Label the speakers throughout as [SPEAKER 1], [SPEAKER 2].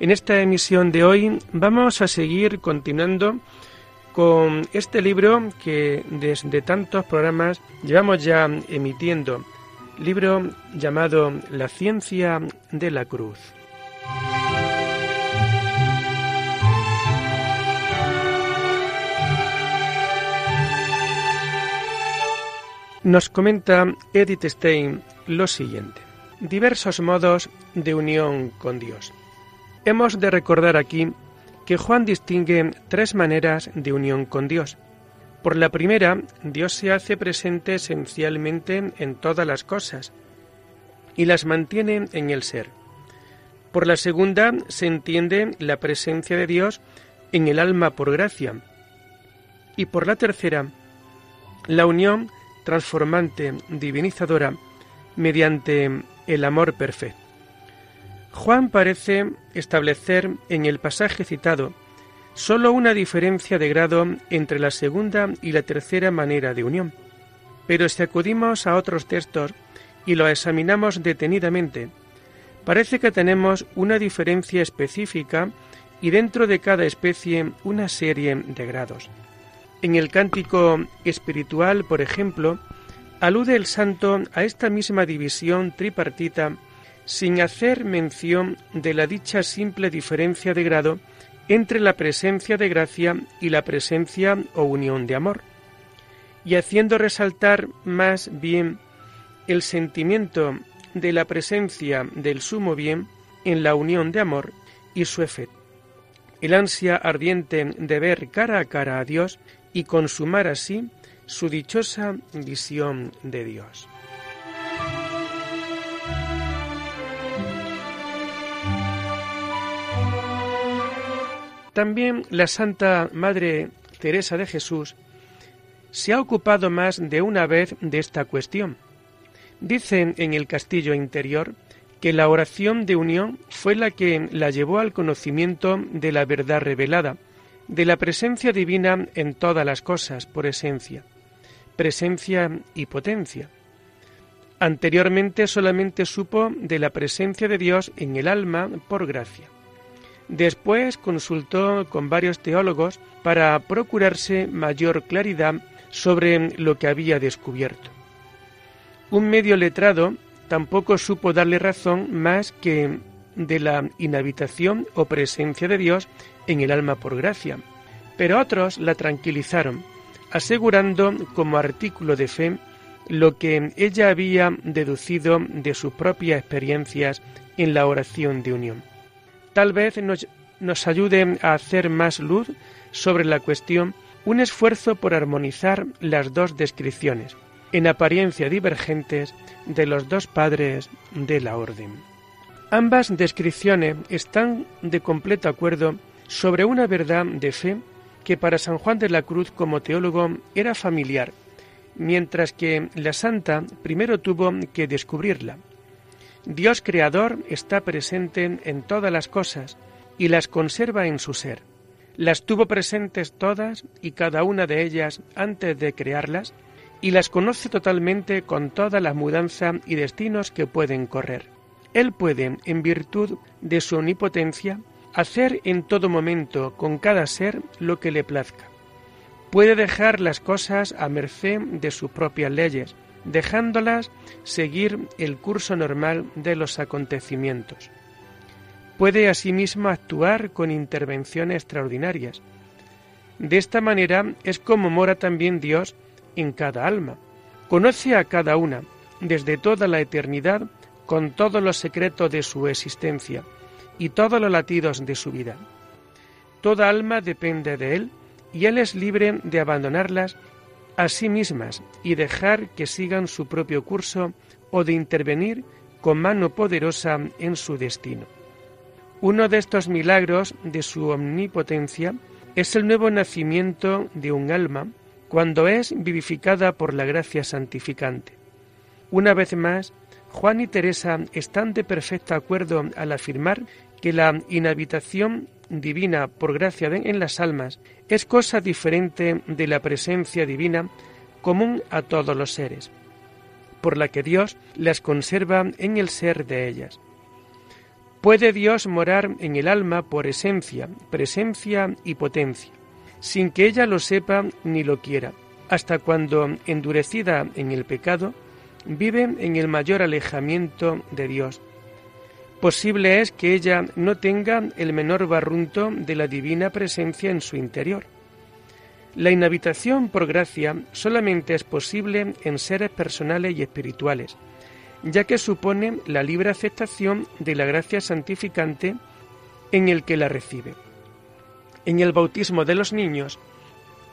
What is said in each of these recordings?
[SPEAKER 1] En esta emisión de hoy vamos a seguir continuando con este libro que desde tantos programas llevamos ya emitiendo, libro llamado La ciencia de la cruz. Nos comenta Edith Stein lo siguiente. Diversos modos de unión con Dios. Hemos de recordar aquí que Juan distingue tres maneras de unión con Dios. Por la primera, Dios se hace presente esencialmente en todas las cosas y las mantiene en el ser. Por la segunda, se entiende la presencia de Dios en el alma por gracia. Y por la tercera, la unión transformante, divinizadora, mediante el amor perfecto. Juan parece establecer en el pasaje citado sólo una diferencia de grado entre la segunda y la tercera manera de unión. Pero si acudimos a otros textos y lo examinamos detenidamente, parece que tenemos una diferencia específica y dentro de cada especie una serie de grados. En el cántico espiritual, por ejemplo, alude el santo a esta misma división tripartita sin hacer mención de la dicha simple diferencia de grado entre la presencia de gracia y la presencia o unión de amor, y haciendo resaltar más bien el sentimiento de la presencia del sumo bien en la unión de amor y su efecto. El ansia ardiente de ver cara a cara a Dios y consumar así su dichosa visión de Dios. También la Santa Madre Teresa de Jesús se ha ocupado más de una vez de esta cuestión. Dicen en el castillo interior que la oración de unión fue la que la llevó al conocimiento de la verdad revelada, de la presencia divina en todas las cosas por esencia, presencia y potencia. Anteriormente solamente supo de la presencia de Dios en el alma por gracia. Después consultó con varios teólogos para procurarse mayor claridad sobre lo que había descubierto. Un medio letrado tampoco supo darle razón más que de la inhabitación o presencia de Dios en el alma por gracia, pero otros la tranquilizaron, asegurando como artículo de fe lo que ella había deducido de sus propias experiencias en la oración de unión tal vez nos, nos ayude a hacer más luz sobre la cuestión un esfuerzo por armonizar las dos descripciones, en apariencia divergentes, de los dos padres de la orden. Ambas descripciones están de completo acuerdo sobre una verdad de fe que para San Juan de la Cruz como teólogo era familiar, mientras que la santa primero tuvo que descubrirla. Dios creador está presente en todas las cosas y las conserva en su ser. Las tuvo presentes todas y cada una de ellas antes de crearlas y las conoce totalmente con toda la mudanza y destinos que pueden correr. Él puede, en virtud de su omnipotencia, hacer en todo momento con cada ser lo que le plazca. Puede dejar las cosas a merced de sus propias leyes, dejándolas seguir el curso normal de los acontecimientos. Puede asimismo actuar con intervenciones extraordinarias. De esta manera es como mora también Dios en cada alma. Conoce a cada una, desde toda la eternidad, con todos los secretos de su existencia y todos los latidos de su vida. Toda alma depende de Él y Él es libre de abandonarlas a sí mismas y dejar que sigan su propio curso o de intervenir con mano poderosa en su destino. Uno de estos milagros de su omnipotencia es el nuevo nacimiento de un alma cuando es vivificada por la gracia santificante. Una vez más, Juan y Teresa están de perfecto acuerdo al afirmar que la inhabitación divina por gracia en las almas es cosa diferente de la presencia divina común a todos los seres, por la que Dios las conserva en el ser de ellas. Puede Dios morar en el alma por esencia, presencia y potencia, sin que ella lo sepa ni lo quiera, hasta cuando, endurecida en el pecado, vive en el mayor alejamiento de Dios. Posible es que ella no tenga el menor barrunto de la divina presencia en su interior. La inhabitación por gracia solamente es posible en seres personales y espirituales, ya que supone la libre aceptación de la gracia santificante en el que la recibe. En el bautismo de los niños,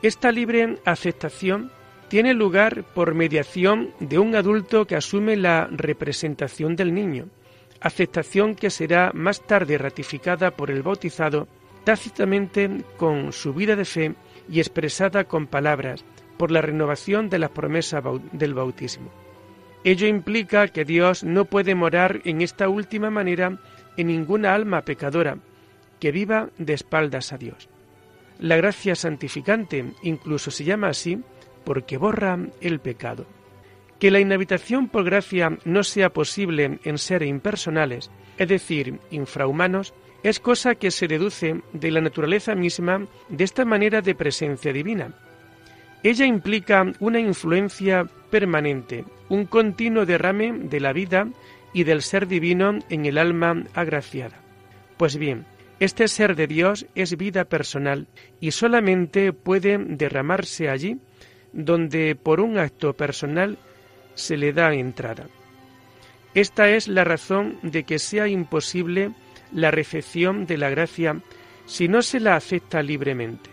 [SPEAKER 1] esta libre aceptación tiene lugar por mediación de un adulto que asume la representación del niño, aceptación que será más tarde ratificada por el bautizado tácitamente con su vida de fe y expresada con palabras por la renovación de las promesas del bautismo. Ello implica que Dios no puede morar en esta última manera en ninguna alma pecadora que viva de espaldas a Dios. La gracia santificante incluso se llama así porque borra el pecado. Que la inhabitación por gracia no sea posible en seres impersonales, es decir, infrahumanos, es cosa que se deduce de la naturaleza misma de esta manera de presencia divina. Ella implica una influencia permanente, un continuo derrame de la vida y del ser divino en el alma agraciada. Pues bien, este ser de Dios es vida personal y solamente puede derramarse allí donde por un acto personal se le da entrada. Esta es la razón de que sea imposible la recepción de la gracia si no se la acepta libremente.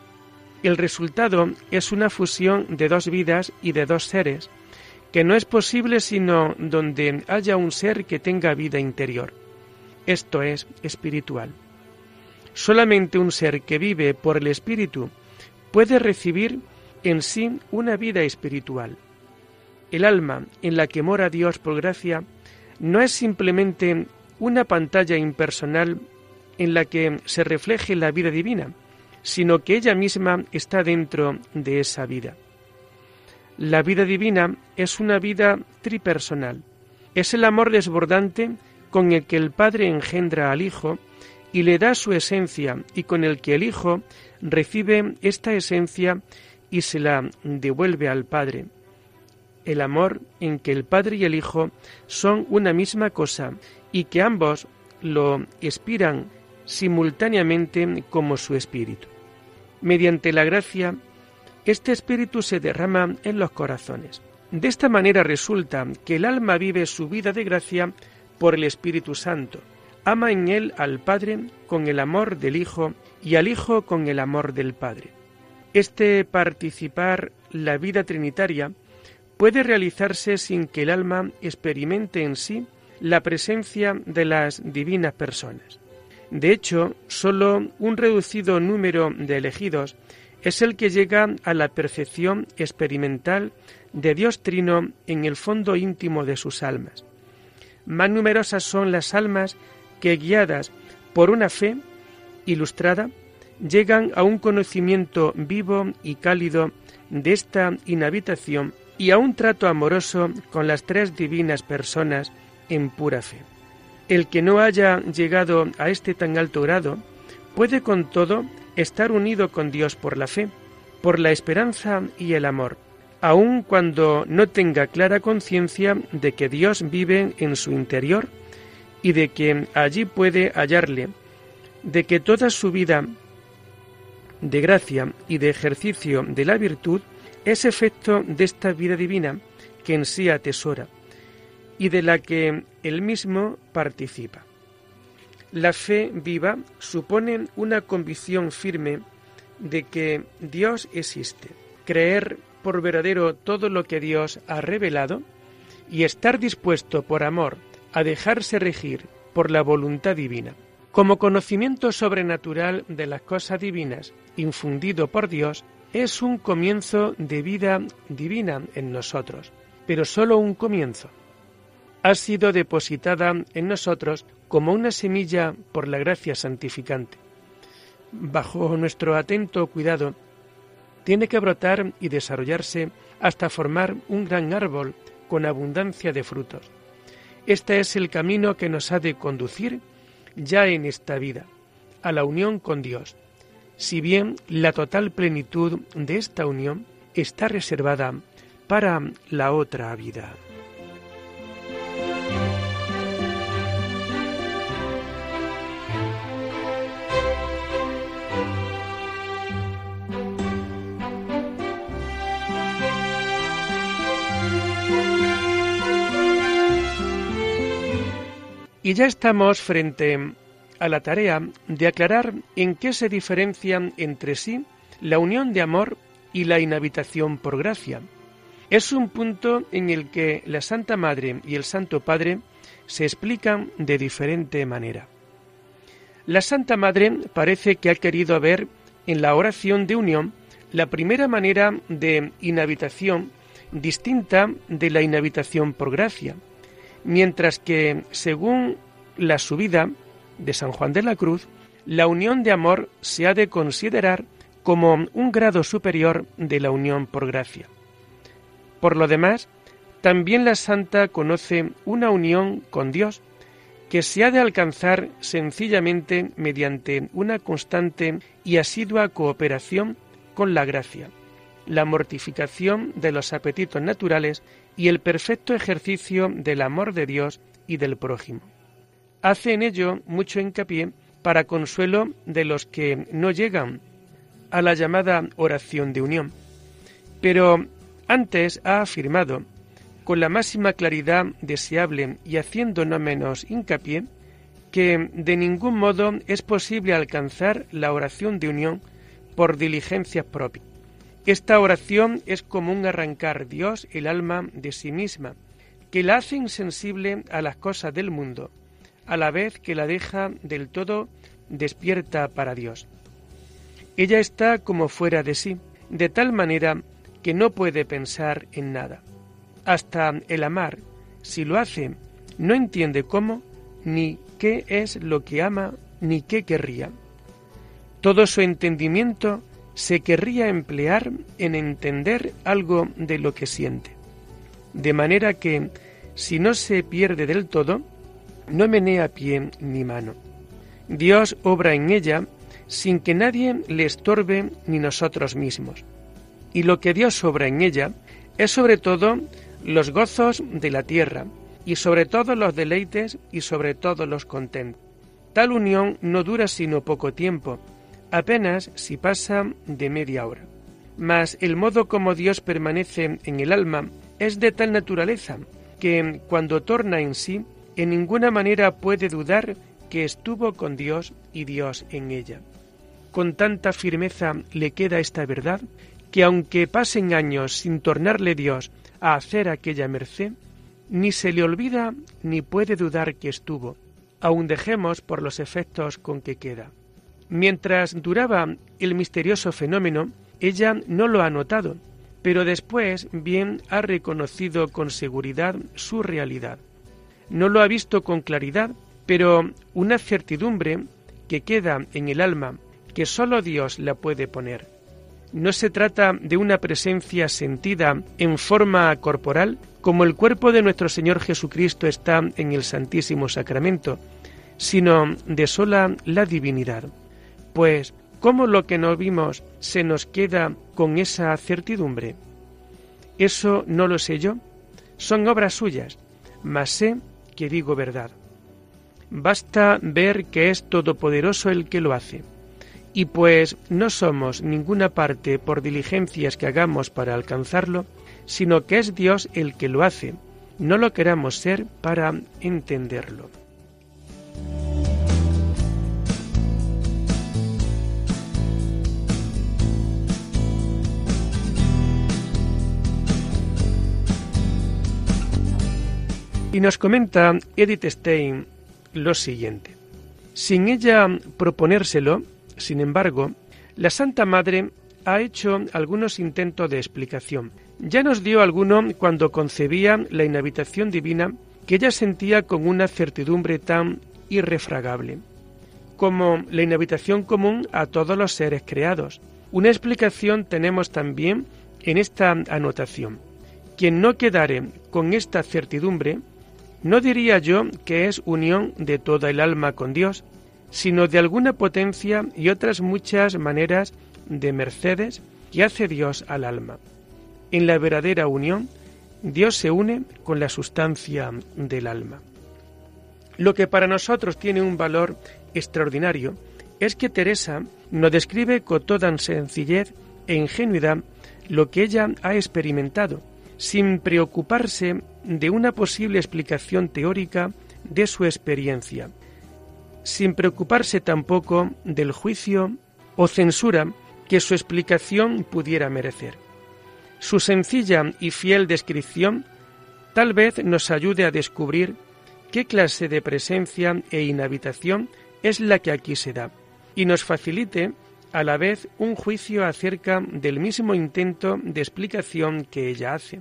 [SPEAKER 1] El resultado es una fusión de dos vidas y de dos seres, que no es posible sino donde haya un ser que tenga vida interior. Esto es espiritual. Solamente un ser que vive por el Espíritu puede recibir en sí una vida espiritual. El alma en la que mora Dios por gracia no es simplemente una pantalla impersonal en la que se refleje la vida divina, sino que ella misma está dentro de esa vida. La vida divina es una vida tripersonal. Es el amor desbordante con el que el Padre engendra al Hijo y le da su esencia y con el que el Hijo recibe esta esencia y se la devuelve al Padre. El amor en que el Padre y el Hijo son una misma cosa y que ambos lo expiran simultáneamente como su espíritu. Mediante la gracia, este espíritu se derrama en los corazones. De esta manera resulta que el alma vive su vida de gracia por el Espíritu Santo, ama en él al Padre con el amor del Hijo y al Hijo con el amor del Padre. Este participar la vida trinitaria puede realizarse sin que el alma experimente en sí la presencia de las divinas personas. De hecho, sólo un reducido número de elegidos es el que llega a la perfección experimental de Dios Trino en el fondo íntimo de sus almas. Más numerosas son las almas que, guiadas por una fe ilustrada, llegan a un conocimiento vivo y cálido de esta inhabitación y a un trato amoroso con las tres divinas personas en pura fe. El que no haya llegado a este tan alto grado puede con todo estar unido con Dios por la fe, por la esperanza y el amor, aun cuando no tenga clara conciencia de que Dios vive en su interior y de que allí puede hallarle, de que toda su vida de gracia y de ejercicio de la virtud es efecto de esta vida divina que en sí atesora y de la que él mismo participa. La fe viva supone una convicción firme de que Dios existe, creer por verdadero todo lo que Dios ha revelado y estar dispuesto por amor a dejarse regir por la voluntad divina. Como conocimiento sobrenatural de las cosas divinas, infundido por Dios, es un comienzo de vida divina en nosotros, pero solo un comienzo. Ha sido depositada en nosotros como una semilla por la gracia santificante. Bajo nuestro atento cuidado, tiene que brotar y desarrollarse hasta formar un gran árbol con abundancia de frutos. Este es el camino que nos ha de conducir ya en esta vida, a la unión con Dios, si bien la total plenitud de esta unión está reservada para la otra vida. Y ya estamos frente a la tarea de aclarar en qué se diferencian entre sí la unión de amor y la inhabitación por gracia. Es un punto en el que la Santa Madre y el Santo Padre se explican de diferente manera. La Santa Madre parece que ha querido ver en la oración de unión la primera manera de inhabitación distinta de la inhabitación por gracia, mientras que, según la subida de San Juan de la Cruz, la unión de amor se ha de considerar como un grado superior de la unión por gracia. Por lo demás, también la santa conoce una unión con Dios que se ha de alcanzar sencillamente mediante una constante y asidua cooperación con la gracia, la mortificación de los apetitos naturales y el perfecto ejercicio del amor de Dios y del prójimo. Hace en ello mucho hincapié para consuelo de los que no llegan a la llamada oración de unión. Pero antes ha afirmado, con la máxima claridad deseable y haciendo no menos hincapié, que de ningún modo es posible alcanzar la oración de unión por diligencias propias. Esta oración es como un arrancar Dios el alma de sí misma, que la hace insensible a las cosas del mundo, a la vez que la deja del todo despierta para Dios. Ella está como fuera de sí, de tal manera que no puede pensar en nada. Hasta el amar, si lo hace, no entiende cómo, ni qué es lo que ama, ni qué querría. Todo su entendimiento se querría emplear en entender algo de lo que siente. De manera que, si no se pierde del todo, no menea pie ni mano. Dios obra en ella sin que nadie le estorbe ni nosotros mismos. Y lo que Dios obra en ella es sobre todo los gozos de la tierra, y sobre todo los deleites y sobre todo los contentos. Tal unión no dura sino poco tiempo, apenas si pasa de media hora. Mas el modo como Dios permanece en el alma es de tal naturaleza que cuando torna en sí, en ninguna manera puede dudar que estuvo con Dios y Dios en ella. Con tanta firmeza le queda esta verdad que aunque pasen años sin tornarle Dios a hacer aquella merced, ni se le olvida ni puede dudar que estuvo, aun dejemos por los efectos con que queda. Mientras duraba el misterioso fenómeno, ella no lo ha notado, pero después bien ha reconocido con seguridad su realidad. No lo ha visto con claridad, pero una certidumbre que queda en el alma que sólo Dios la puede poner. No se trata de una presencia sentida en forma corporal como el cuerpo de nuestro Señor Jesucristo está en el Santísimo Sacramento, sino de sola la divinidad. Pues, ¿cómo lo que no vimos se nos queda con esa certidumbre? Eso no lo sé yo, son obras suyas, mas sé que digo verdad. Basta ver que es todopoderoso el que lo hace. Y pues no somos ninguna parte por diligencias que hagamos para alcanzarlo, sino que es Dios el que lo hace, no lo queramos ser para entenderlo. Y nos comenta Edith Stein lo siguiente. Sin ella proponérselo, sin embargo, la Santa Madre ha hecho algunos intentos de explicación. Ya nos dio alguno cuando concebía la inhabitación divina que ella sentía con una certidumbre tan irrefragable, como la inhabitación común a todos los seres creados. Una explicación tenemos también en esta anotación. Quien no quedare con esta certidumbre, no diría yo que es unión de toda el alma con Dios, sino de alguna potencia y otras muchas maneras de mercedes que hace Dios al alma. En la verdadera unión Dios se une con la sustancia del alma. Lo que para nosotros tiene un valor extraordinario es que Teresa nos describe con toda sencillez e ingenuidad lo que ella ha experimentado, sin preocuparse de una posible explicación teórica de su experiencia, sin preocuparse tampoco del juicio o censura que su explicación pudiera merecer. Su sencilla y fiel descripción tal vez nos ayude a descubrir qué clase de presencia e inhabitación es la que aquí se da, y nos facilite a la vez un juicio acerca del mismo intento de explicación que ella hace.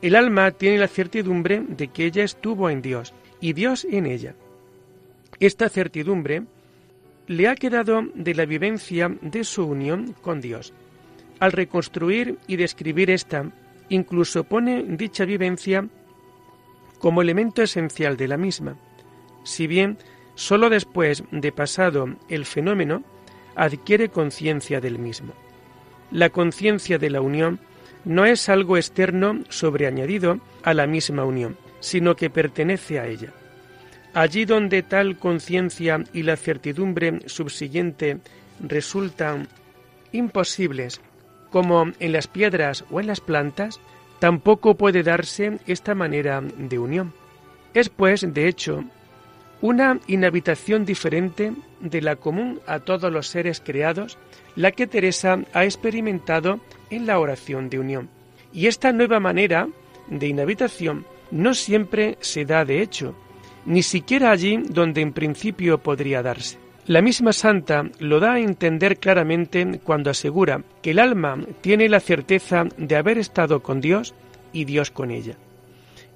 [SPEAKER 1] El alma tiene la certidumbre de que ella estuvo en Dios y Dios en ella. Esta certidumbre le ha quedado de la vivencia de su unión con Dios. Al reconstruir y describir esta, incluso pone dicha vivencia como elemento esencial de la misma, si bien sólo después de pasado el fenómeno adquiere conciencia del mismo. La conciencia de la unión no es algo externo sobreañadido a la misma unión, sino que pertenece a ella. Allí donde tal conciencia y la certidumbre subsiguiente resultan imposibles como en las piedras o en las plantas, tampoco puede darse esta manera de unión. Es pues, de hecho, una inhabitación diferente de la común a todos los seres creados, la que Teresa ha experimentado en la oración de unión. Y esta nueva manera de inhabitación no siempre se da de hecho, ni siquiera allí donde en principio podría darse. La misma santa lo da a entender claramente cuando asegura que el alma tiene la certeza de haber estado con Dios y Dios con ella.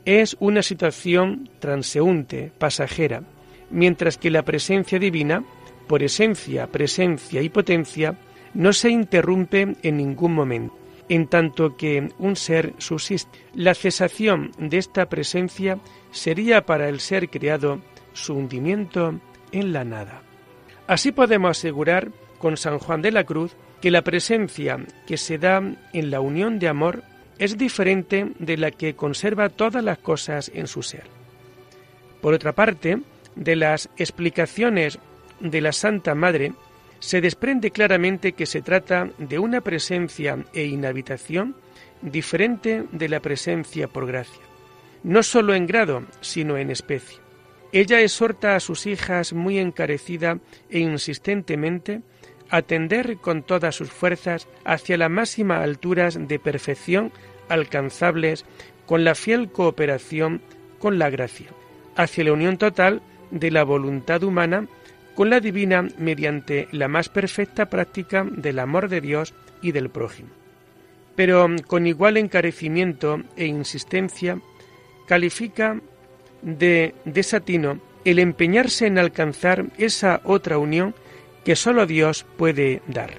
[SPEAKER 1] Es una situación transeúnte, pasajera, mientras que la presencia divina, por esencia, presencia y potencia, no se interrumpe en ningún momento, en tanto que un ser subsiste. La cesación de esta presencia sería para el ser creado su hundimiento en la nada. Así podemos asegurar con San Juan de la Cruz que la presencia que se da en la unión de amor es diferente de la que conserva todas las cosas en su ser. Por otra parte, de las explicaciones de la Santa Madre, se desprende claramente que se trata de una presencia e inhabitación diferente de la presencia por gracia, no sólo en grado, sino en especie. Ella exhorta a sus hijas muy encarecida e insistentemente a tender con todas sus fuerzas hacia las máximas alturas de perfección alcanzables con la fiel cooperación con la gracia, hacia la unión total de la voluntad humana con la divina mediante la más perfecta práctica del amor de Dios y del prójimo. Pero con igual encarecimiento e insistencia califica de desatino el empeñarse en alcanzar esa otra unión que sólo Dios puede dar.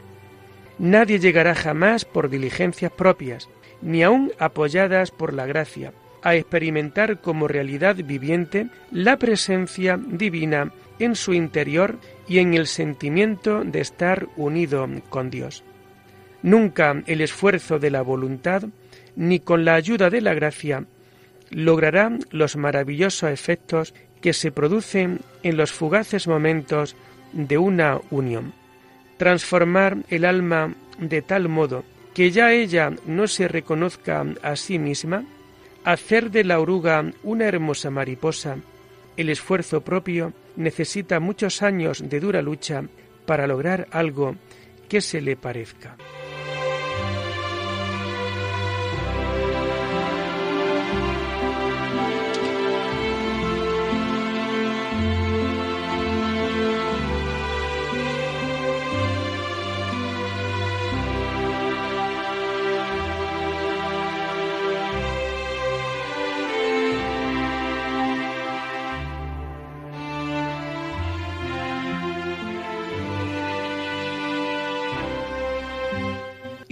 [SPEAKER 1] Nadie llegará jamás por diligencias propias, ni aun apoyadas por la gracia, a experimentar como realidad viviente la presencia divina en su interior y en el sentimiento de estar unido con Dios. Nunca el esfuerzo de la voluntad, ni con la ayuda de la gracia, logrará los maravillosos efectos que se producen en los fugaces momentos de una unión. Transformar el alma de tal modo que ya ella no se reconozca a sí misma, hacer de la oruga una hermosa mariposa, el esfuerzo propio necesita muchos años de dura lucha para lograr algo que se le parezca.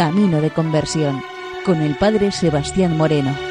[SPEAKER 2] Camino de Conversión, con el Padre Sebastián Moreno.